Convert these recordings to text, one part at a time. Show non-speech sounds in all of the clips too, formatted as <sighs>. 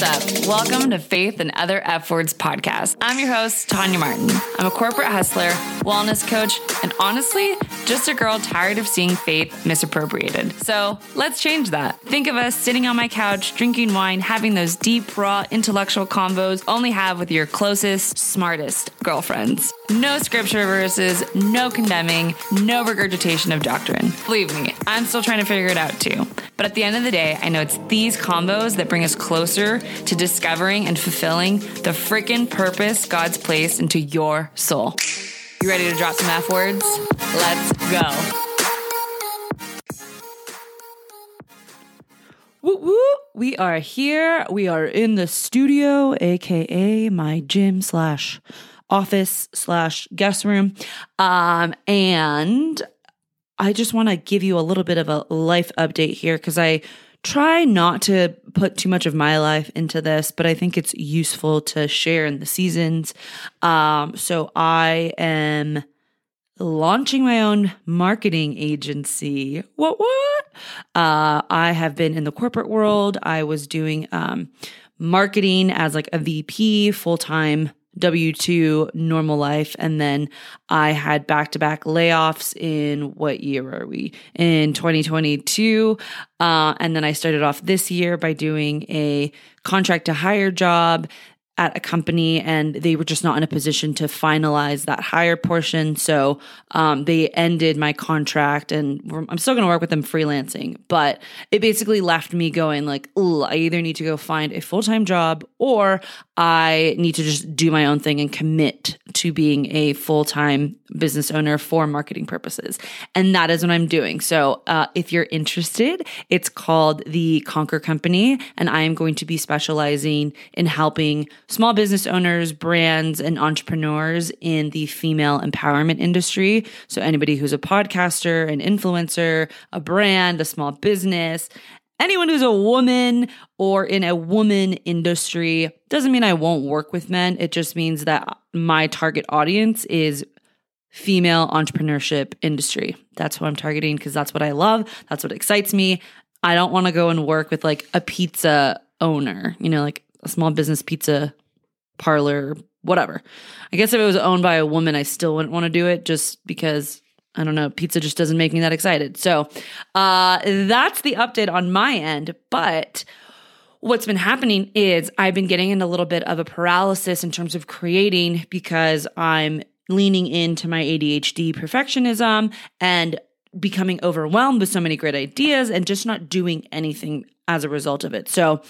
What's up? Welcome to Faith and Other F Words podcast. I'm your host, Thania Martin. I'm a corporate hustler, wellness coach, and honestly, just a girl tired of seeing faith misappropriated. So let's change that. Think of us sitting on my couch, drinking wine, having those deep, raw, intellectual combos only have with your closest, smartest girlfriends. No scripture verses, no condemning, no regurgitation of doctrine. Believe me, I'm still trying to figure it out too. But at the end of the day, I know it's these combos that bring us closer to discovering and fulfilling the freaking purpose God's placed into your soul. You ready to drop some F words? Let's go. Woo woo! We are here. We are in the studio, aka my gym slash office slash guest room. Um, and I just want to give you a little bit of a life update here because I try not to put too much of my life into this, but I think it's useful to share in the seasons. Um, so I am launching my own marketing agency. What, what? Uh, I have been in the corporate world. I was doing um, marketing as like a VP full time W 2 normal life. And then I had back to back layoffs in what year are we? In 2022. Uh, and then I started off this year by doing a contract to hire job at a company and they were just not in a position to finalize that hire portion. So um, they ended my contract and I'm still going to work with them freelancing. But it basically left me going like, I either need to go find a full time job or I need to just do my own thing and commit to being a full time business owner for marketing purposes. And that is what I'm doing. So uh, if you're interested, it's called the Conquer Company, and I am going to be specializing in helping small business owners, brands, and entrepreneurs in the female empowerment industry. So anybody who's a podcaster, an influencer, a brand, a small business, anyone who's a woman or in a woman industry doesn't mean I won't work with men. It just means that my target audience is female entrepreneurship industry. That's who I'm targeting because that's what I love. That's what excites me. I don't want to go and work with like a pizza owner, you know, like a small business pizza parlor, whatever. I guess if it was owned by a woman, I still wouldn't want to do it just because I don't know, pizza just doesn't make me that excited. So uh, that's the update on my end. But what's been happening is I've been getting in a little bit of a paralysis in terms of creating because I'm leaning into my ADHD perfectionism and becoming overwhelmed with so many great ideas and just not doing anything as a result of it. So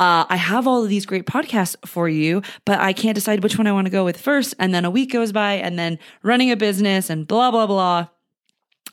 uh, I have all of these great podcasts for you, but I can't decide which one I want to go with first. And then a week goes by, and then running a business and blah, blah, blah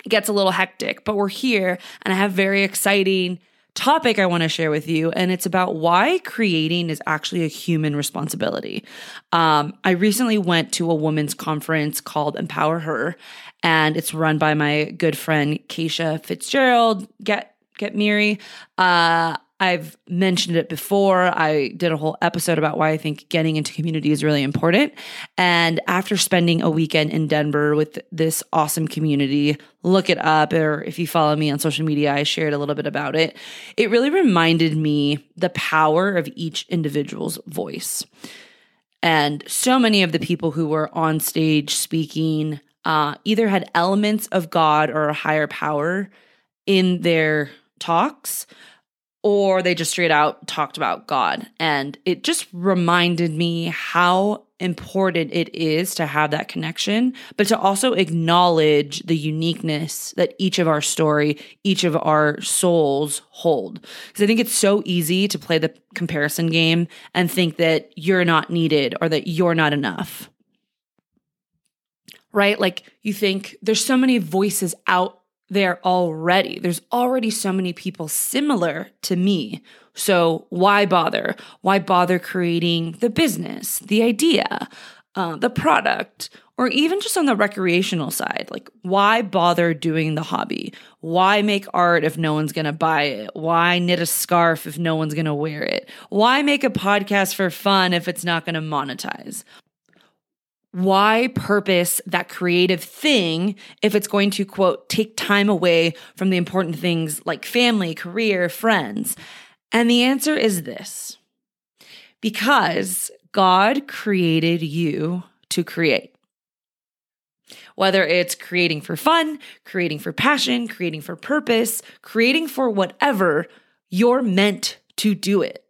gets a little hectic. But we're here, and I have very exciting topic I want to share with you, and it's about why creating is actually a human responsibility. Um, I recently went to a women's conference called Empower Her, and it's run by my good friend Keisha Fitzgerald. Get get Miri. Uh, I've mentioned it before. I did a whole episode about why I think getting into community is really important. And after spending a weekend in Denver with this awesome community, look it up, or if you follow me on social media, I shared a little bit about it. It really reminded me the power of each individual's voice. And so many of the people who were on stage speaking uh, either had elements of God or a higher power in their talks or they just straight out talked about God. And it just reminded me how important it is to have that connection, but to also acknowledge the uniqueness that each of our story, each of our souls hold. Because I think it's so easy to play the comparison game and think that you're not needed or that you're not enough. Right? Like you think there's so many voices out there already. There's already so many people similar to me. So why bother? Why bother creating the business, the idea, uh, the product, or even just on the recreational side? Like, why bother doing the hobby? Why make art if no one's gonna buy it? Why knit a scarf if no one's gonna wear it? Why make a podcast for fun if it's not gonna monetize? Why purpose that creative thing if it's going to quote take time away from the important things like family, career, friends? And the answer is this. Because God created you to create. Whether it's creating for fun, creating for passion, creating for purpose, creating for whatever, you're meant to do it.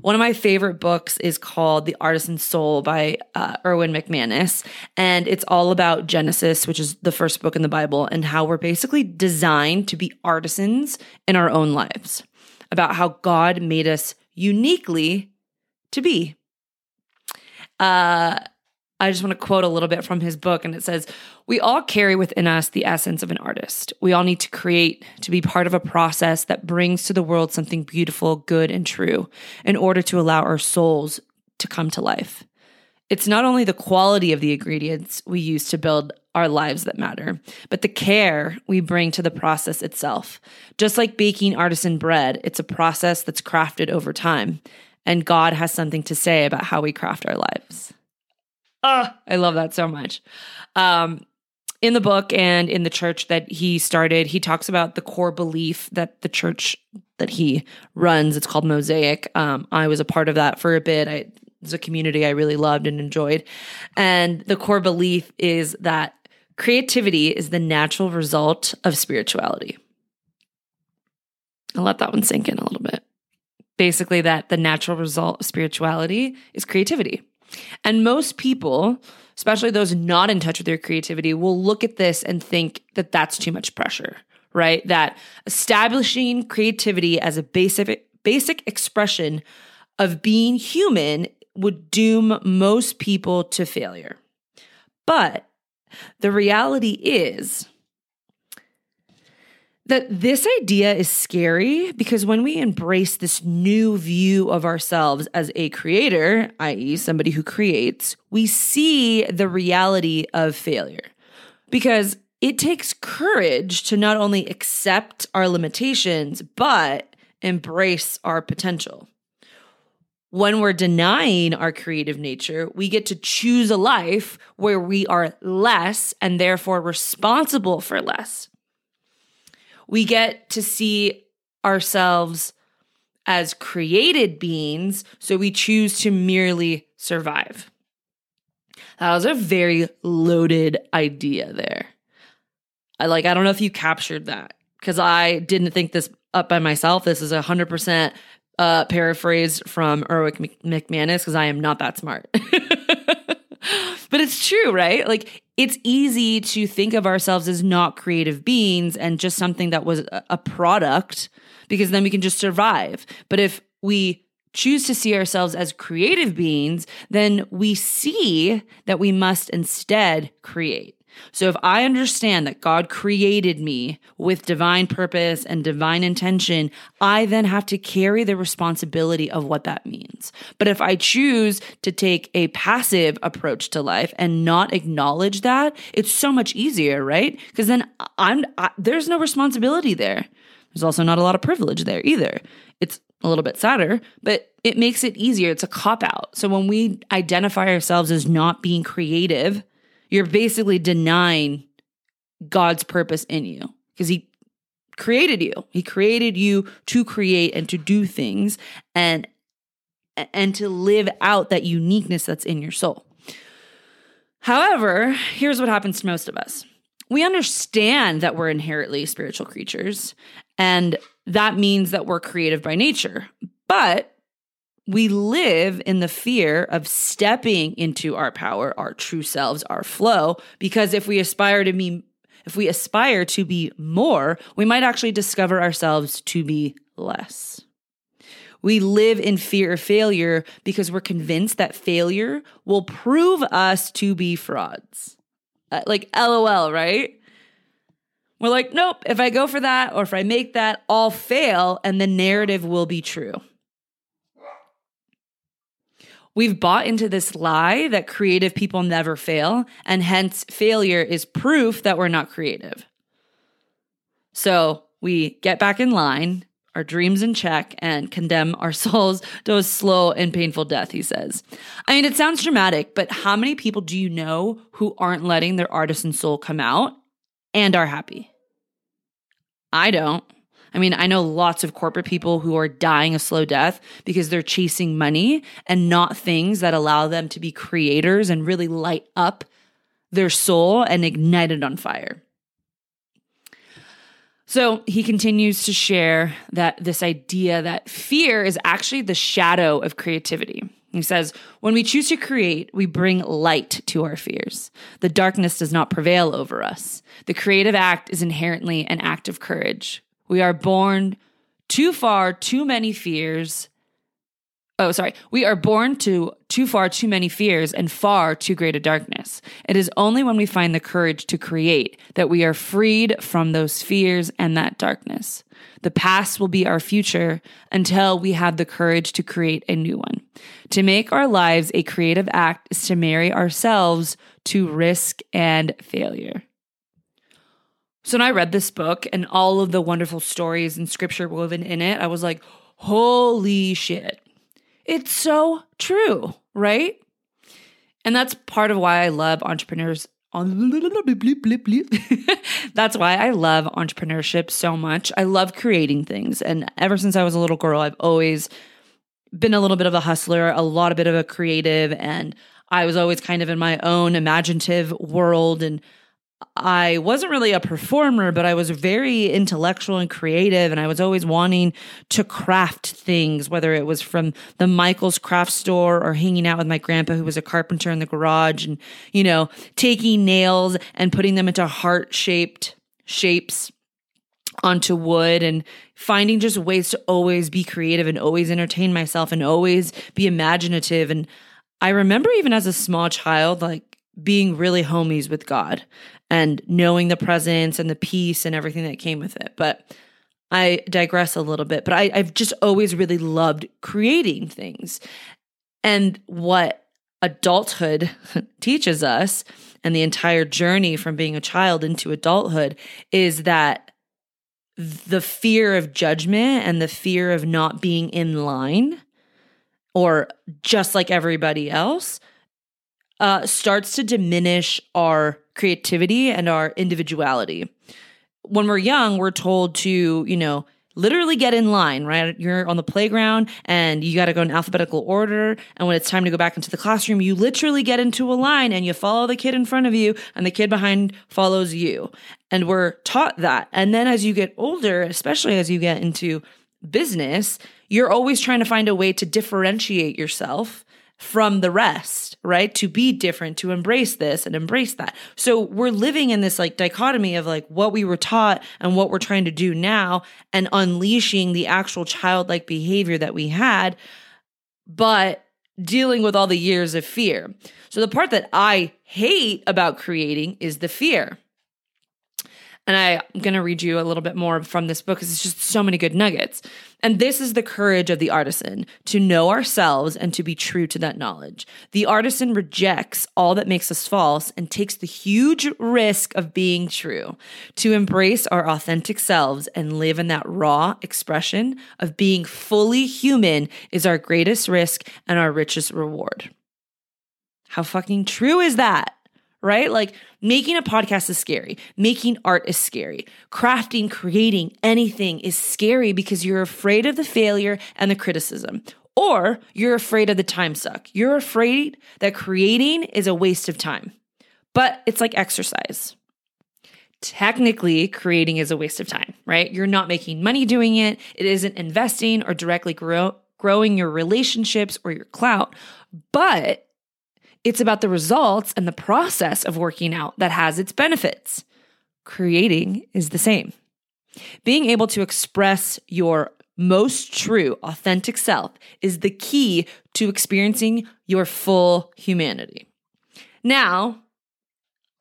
One of my favorite books is called The Artisan Soul by uh, Erwin McManus. And it's all about Genesis, which is the first book in the Bible, and how we're basically designed to be artisans in our own lives, about how God made us uniquely to be. Uh, I just want to quote a little bit from his book, and it says, We all carry within us the essence of an artist. We all need to create, to be part of a process that brings to the world something beautiful, good, and true in order to allow our souls to come to life. It's not only the quality of the ingredients we use to build our lives that matter, but the care we bring to the process itself. Just like baking artisan bread, it's a process that's crafted over time, and God has something to say about how we craft our lives. Oh, I love that so much. Um, in the book and in the church that he started, he talks about the core belief that the church that he runs, it's called Mosaic. Um, I was a part of that for a bit. I, it was a community I really loved and enjoyed. And the core belief is that creativity is the natural result of spirituality. I'll let that one sink in a little bit. Basically, that the natural result of spirituality is creativity. And most people, especially those not in touch with their creativity, will look at this and think that that's too much pressure, right? That establishing creativity as a basic basic expression of being human would doom most people to failure. But the reality is that this idea is scary because when we embrace this new view of ourselves as a creator, i.e., somebody who creates, we see the reality of failure. Because it takes courage to not only accept our limitations, but embrace our potential. When we're denying our creative nature, we get to choose a life where we are less and therefore responsible for less we get to see ourselves as created beings, so we choose to merely survive. That was a very loaded idea there. I like, I don't know if you captured that because I didn't think this up by myself. This is a hundred percent uh paraphrased from Erwin McManus because I am not that smart. <laughs> but it's true, right? Like it's easy to think of ourselves as not creative beings and just something that was a product because then we can just survive. But if we choose to see ourselves as creative beings, then we see that we must instead create. So if I understand that God created me with divine purpose and divine intention, I then have to carry the responsibility of what that means. But if I choose to take a passive approach to life and not acknowledge that, it's so much easier, right? Because then I'm I, there's no responsibility there. There's also not a lot of privilege there either. It's a little bit sadder, but it makes it easier. It's a cop out. So when we identify ourselves as not being creative, you're basically denying God's purpose in you because He created you. He created you to create and to do things and and to live out that uniqueness that's in your soul. However, here's what happens to most of us. We understand that we're inherently spiritual creatures and that means that we're creative by nature. But we live in the fear of stepping into our power, our true selves, our flow, because if we aspire to be if we aspire to be more, we might actually discover ourselves to be less. We live in fear of failure because we're convinced that failure will prove us to be frauds. Uh, like LOL, right? We're like, nope, if I go for that or if I make that, I'll fail and the narrative will be true. We've bought into this lie that creative people never fail, and hence failure is proof that we're not creative. So we get back in line, our dreams in check, and condemn our <laughs> souls to a slow and painful death, he says. I mean, it sounds dramatic, but how many people do you know who aren't letting their artisan soul come out and are happy? I don't. I mean, I know lots of corporate people who are dying a slow death because they're chasing money and not things that allow them to be creators and really light up their soul and ignite it on fire. So he continues to share that this idea that fear is actually the shadow of creativity. He says, When we choose to create, we bring light to our fears. The darkness does not prevail over us. The creative act is inherently an act of courage. We are born too far, too many fears. Oh, sorry. We are born to too far, too many fears and far too great a darkness. It is only when we find the courage to create that we are freed from those fears and that darkness. The past will be our future until we have the courage to create a new one. To make our lives a creative act is to marry ourselves to risk and failure. So when I read this book and all of the wonderful stories and scripture woven in it, I was like, holy shit. It's so true, right? And that's part of why I love entrepreneurs <laughs> That's why I love entrepreneurship so much. I love creating things. And ever since I was a little girl, I've always been a little bit of a hustler, a lot of bit of a creative, and I was always kind of in my own imaginative world and I wasn't really a performer, but I was very intellectual and creative. And I was always wanting to craft things, whether it was from the Michael's craft store or hanging out with my grandpa, who was a carpenter in the garage, and, you know, taking nails and putting them into heart shaped shapes onto wood and finding just ways to always be creative and always entertain myself and always be imaginative. And I remember even as a small child, like being really homies with God and knowing the presence and the peace and everything that came with it. But I digress a little bit, but I, I've just always really loved creating things. And what adulthood <laughs> teaches us and the entire journey from being a child into adulthood is that the fear of judgment and the fear of not being in line or just like everybody else uh, starts to diminish our creativity and our individuality. When we're young, we're told to, you know, literally get in line, right? You're on the playground and you got to go in alphabetical order. And when it's time to go back into the classroom, you literally get into a line and you follow the kid in front of you and the kid behind follows you. And we're taught that. And then as you get older, especially as you get into business, you're always trying to find a way to differentiate yourself from the rest, right? To be different, to embrace this and embrace that. So we're living in this like dichotomy of like what we were taught and what we're trying to do now and unleashing the actual childlike behavior that we had, but dealing with all the years of fear. So the part that I hate about creating is the fear. And I, am going to read you a little bit more from this book because it's just so many good nuggets. And this is the courage of the artisan to know ourselves and to be true to that knowledge. The artisan rejects all that makes us false and takes the huge risk of being true. To embrace our authentic selves and live in that raw expression of being fully human is our greatest risk and our richest reward. How fucking true is that? Right? Like making a podcast is scary. Making art is scary. Crafting, creating anything is scary because you're afraid of the failure and the criticism. Or you're afraid of the time suck. You're afraid that creating is a waste of time. But it's like exercise. Technically, creating is a waste of time, right? You're not making money doing it. It isn't investing or directly grow, growing your relationships or your clout. But it's about the results and the process of working out that has its benefits. Creating is the same. Being able to express your most true, authentic self is the key to experiencing your full humanity. Now,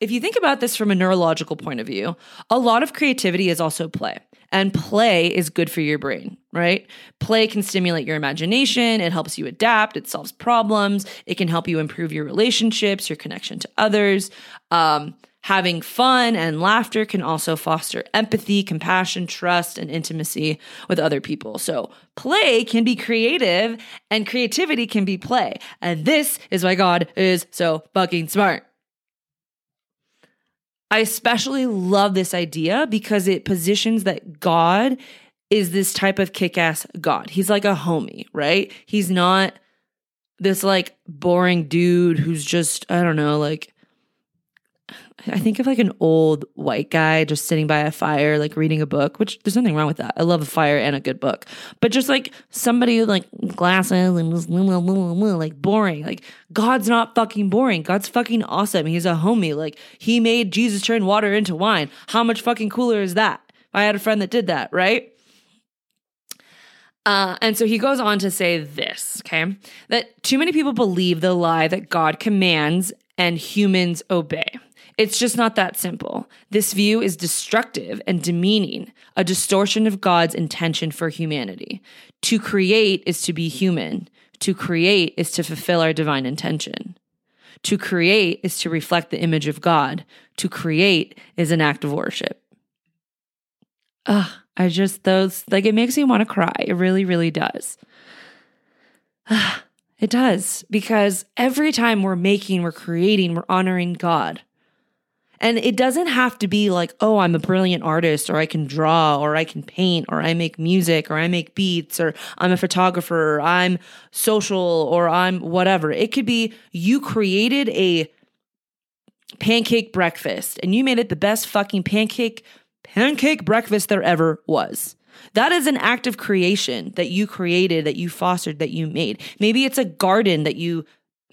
if you think about this from a neurological point of view, a lot of creativity is also play. And play is good for your brain, right? Play can stimulate your imagination. It helps you adapt. It solves problems. It can help you improve your relationships, your connection to others. Um, having fun and laughter can also foster empathy, compassion, trust, and intimacy with other people. So, play can be creative and creativity can be play. And this is why God is so fucking smart. I especially love this idea because it positions that God is this type of kick ass God. He's like a homie, right? He's not this like boring dude who's just, I don't know, like I think of like an old white guy just sitting by a fire, like reading a book, which there's nothing wrong with that. I love a fire and a good book. But just like somebody with like glasses and was like boring. Like God's not fucking boring. God's fucking awesome. He's a homie. Like he made Jesus turn water into wine. How much fucking cooler is that? I had a friend that did that, right? Uh, and so he goes on to say this, okay, that too many people believe the lie that God commands and humans obey. It's just not that simple. This view is destructive and demeaning, a distortion of God's intention for humanity. To create is to be human. To create is to fulfill our divine intention. To create is to reflect the image of God. To create is an act of worship. Ugh, I just, those, like, it makes me want to cry. It really, really does. <sighs> It does because every time we're making, we're creating, we're honoring God. And it doesn't have to be like, oh, I'm a brilliant artist, or I can draw, or I can paint, or I make music, or I make beats, or I'm a photographer, or I'm social, or I'm whatever. It could be you created a pancake breakfast and you made it the best fucking pancake pancake breakfast there ever was. That is an act of creation that you created, that you fostered, that you made. Maybe it's a garden that you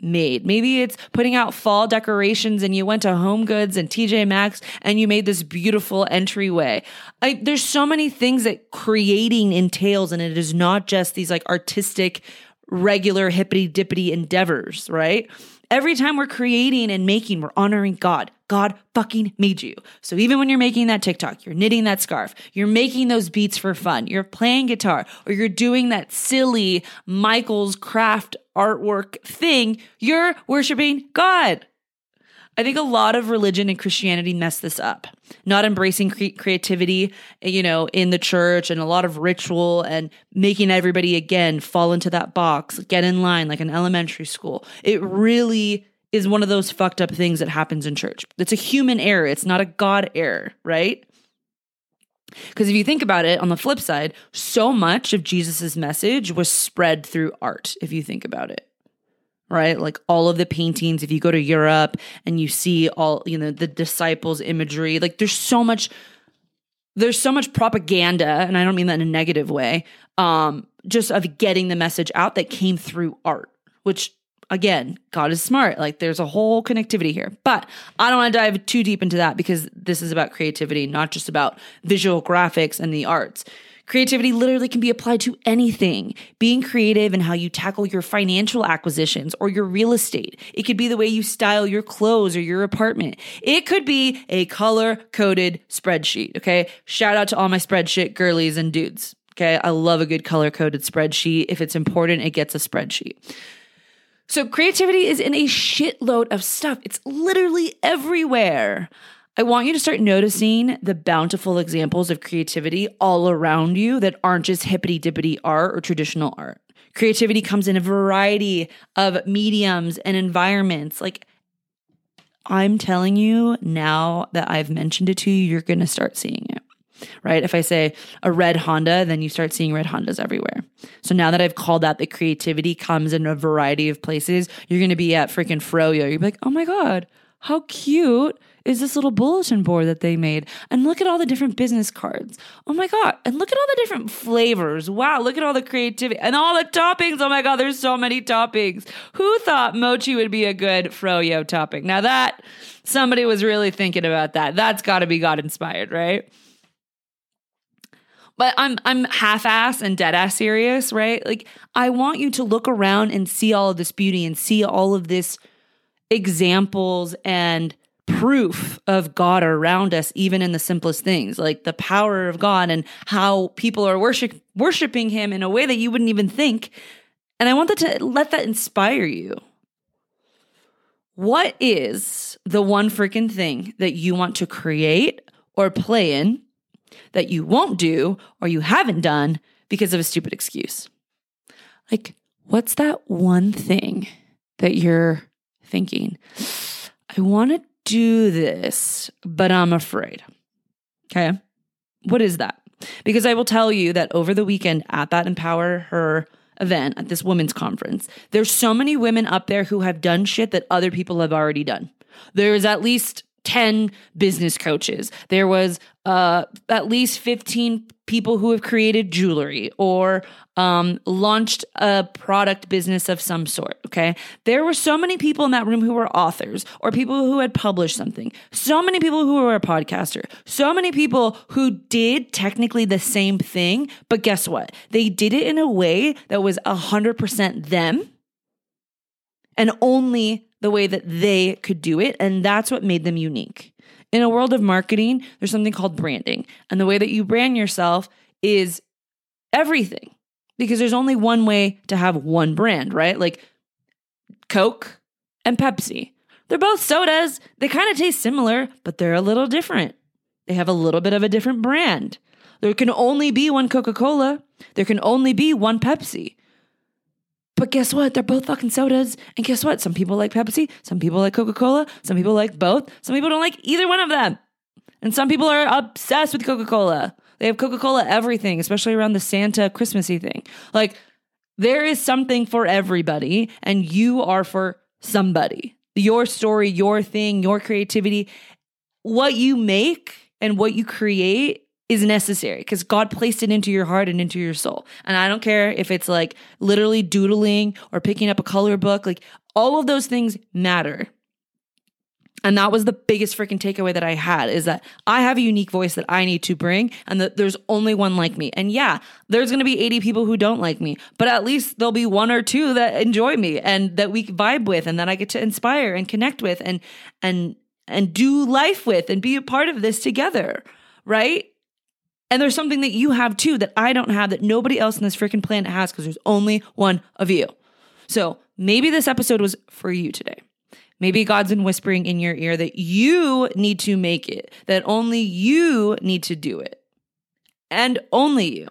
made. Maybe it's putting out fall decorations and you went to Home Goods and TJ Maxx and you made this beautiful entryway. I, there's so many things that creating entails, and it is not just these like artistic, regular hippity dippity endeavors, right? Every time we're creating and making, we're honoring God. God fucking made you. So even when you're making that TikTok, you're knitting that scarf, you're making those beats for fun, you're playing guitar, or you're doing that silly Michael's craft artwork thing, you're worshiping God. I think a lot of religion and Christianity mess this up. Not embracing cre- creativity, you know, in the church and a lot of ritual and making everybody again fall into that box, get in line like an elementary school. It really is one of those fucked up things that happens in church. It's a human error, it's not a God error, right? Because if you think about it, on the flip side, so much of Jesus's message was spread through art, if you think about it. Right? Like all of the paintings, if you go to Europe and you see all, you know, the disciples' imagery, like there's so much, there's so much propaganda, and I don't mean that in a negative way, um, just of getting the message out that came through art, which again, God is smart. Like there's a whole connectivity here. But I don't want to dive too deep into that because this is about creativity, not just about visual graphics and the arts. Creativity literally can be applied to anything. Being creative in how you tackle your financial acquisitions or your real estate. It could be the way you style your clothes or your apartment. It could be a color coded spreadsheet. Okay. Shout out to all my spreadsheet girlies and dudes. Okay. I love a good color coded spreadsheet. If it's important, it gets a spreadsheet. So creativity is in a shitload of stuff. It's literally everywhere. I want you to start noticing the bountiful examples of creativity all around you that aren't just hippity dippity art or traditional art. Creativity comes in a variety of mediums and environments. Like, I'm telling you now that I've mentioned it to you, you're going to start seeing it right? If I say a red Honda, then you start seeing red Hondas everywhere. So now that I've called out that creativity comes in a variety of places, you're going to be at freaking Froyo. You'll be like, oh my God, how cute is this little bulletin board that they made? And look at all the different business cards. Oh my God. And look at all the different flavors. Wow. Look at all the creativity and all the toppings. Oh my God. There's so many toppings. Who thought mochi would be a good froyo topping? Now that somebody was really thinking about that, that's got to be God inspired, right? but I'm I'm half-ass and dead-ass serious, right? Like I want you to look around and see all of this beauty and see all of this examples and proof of God around us, even in the simplest things, like the power of God and how people are worship worshiping Him in a way that you wouldn't even think. And I want that to let that inspire you. What is the one freaking thing that you want to create or play in that you won't do or you haven't done because of a stupid excuse. Like, what's that one thing that you're thinking? I want to do this, but I'm afraid. Okay. What is that? Because I will tell you that over the weekend at that Empower Her event at this women's conference, there's so many women up there who have done shit that other people have already done. There's at least 10 business coaches. There was uh, at least 15 people who have created jewelry or um, launched a product business of some sort. Okay. There were so many people in that room who were authors or people who had published something, so many people who were a podcaster, so many people who did technically the same thing. But guess what? They did it in a way that was 100% them and only the way that they could do it. And that's what made them unique. In a world of marketing, there's something called branding. And the way that you brand yourself is everything because there's only one way to have one brand, right? Like Coke and Pepsi. They're both sodas. They kind of taste similar, but they're a little different. They have a little bit of a different brand. There can only be one Coca Cola. There can only be one Pepsi. But guess what? They're both fucking sodas. And guess what? Some people like Pepsi, some people like Coca Cola, some people like both, some people don't like either one of them. And some people are obsessed with Coca Cola. They have Coca Cola everything, especially around the Santa Christmassy thing. Like, there is something for everybody, and you are for somebody. Your story, your thing, your creativity, what you make and what you create is necessary because God placed it into your heart and into your soul. And I don't care if it's like literally doodling or picking up a color book, like all of those things matter. And that was the biggest freaking takeaway that I had is that I have a unique voice that I need to bring and that there's only one like me. And yeah, there's going to be 80 people who don't like me, but at least there'll be one or two that enjoy me and that we vibe with and that I get to inspire and connect with and and and do life with and be a part of this together, right? And there's something that you have too that I don't have that nobody else on this freaking planet has because there's only one of you. So maybe this episode was for you today. Maybe God's been whispering in your ear that you need to make it, that only you need to do it. And only you.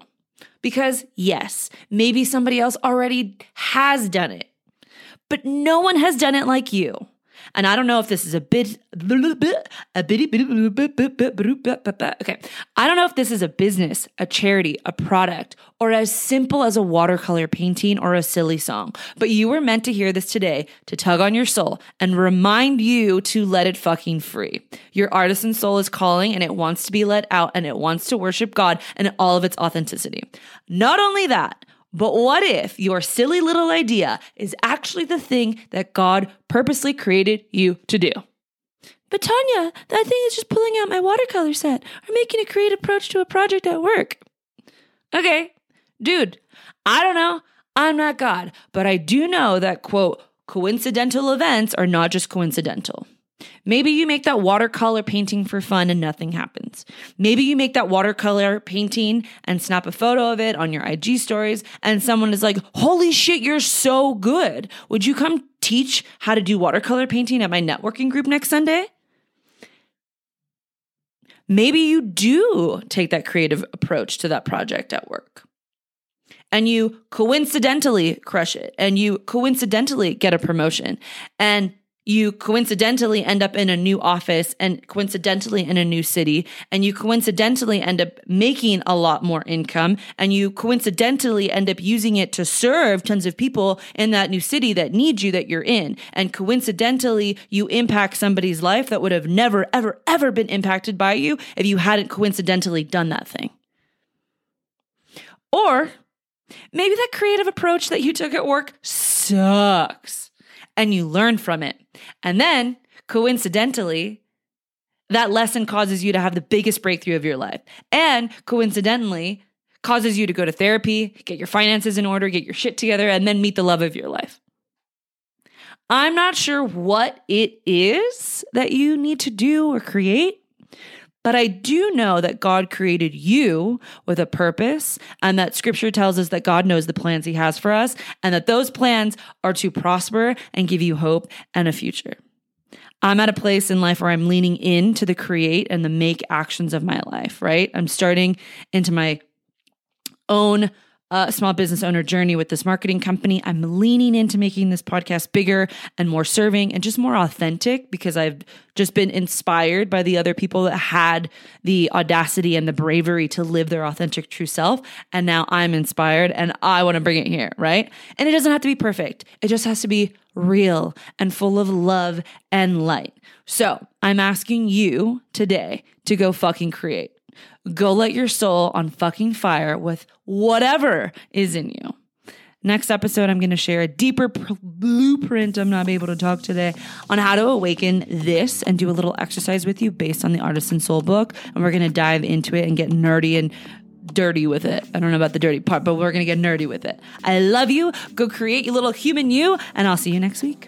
Because yes, maybe somebody else already has done it, but no one has done it like you. And I don't know if this is a bit, a bitty, okay. I don't know if this is a business, a charity, a product, or as simple as a watercolor painting or a silly song. But you were meant to hear this today to tug on your soul and remind you to let it fucking free. Your artisan soul is calling and it wants to be let out and it wants to worship God and all of its authenticity. Not only that, but what if your silly little idea is actually the thing that God purposely created you to do? But Thania, that thing is just pulling out my watercolor set or making a creative approach to a project at work. Okay, dude, I don't know. I'm not God, but I do know that, quote, coincidental events are not just coincidental. Maybe you make that watercolor painting for fun and nothing happens. Maybe you make that watercolor painting and snap a photo of it on your IG stories, and someone is like, Holy shit, you're so good. Would you come teach how to do watercolor painting at my networking group next Sunday? Maybe you do take that creative approach to that project at work and you coincidentally crush it and you coincidentally get a promotion and you coincidentally end up in a new office and coincidentally in a new city and you coincidentally end up making a lot more income and you coincidentally end up using it to serve tons of people in that new city that need you that you're in. And coincidentally you impact somebody's life that would have never ever ever been impacted by you if you hadn't coincidentally done that thing. Or maybe that creative approach that you took at work sucks and you learn from it. And then, coincidentally, that lesson causes you to have the biggest breakthrough of your life. And coincidentally, causes you to go to therapy, get your finances in order, get your shit together, and then meet the love of your life. I'm not sure what it is that you need to do or create, but I do know that God created you with a purpose, and that scripture tells us that God knows the plans He has for us, and that those plans are to prosper and give you hope and a future. I'm at a place in life where I'm leaning into the create and the make actions of my life, right? I'm starting into my own Uh, a small business owner journey with this marketing company. I'm leaning into making this podcast bigger and more serving and just more authentic because I've just been inspired by the other people that had the audacity and the bravery to live their authentic true self. And now I'm inspired and I want to bring it here, right? And it doesn't have to be perfect, it just has to be real and full of love and light. So I'm asking you today to go fucking create. Go let your soul on fucking fire with whatever is in you. Next episode, I'm going to share a deeper pr- blueprint. I'm not able to talk today on how to awaken this and do a little exercise with you based on the Artisan Soul book. And we're going to dive into it and get nerdy and dirty with it. I don't know about the dirty part, but we're going to get nerdy with it. I love you. Go create your little human you, and I'll see you next week.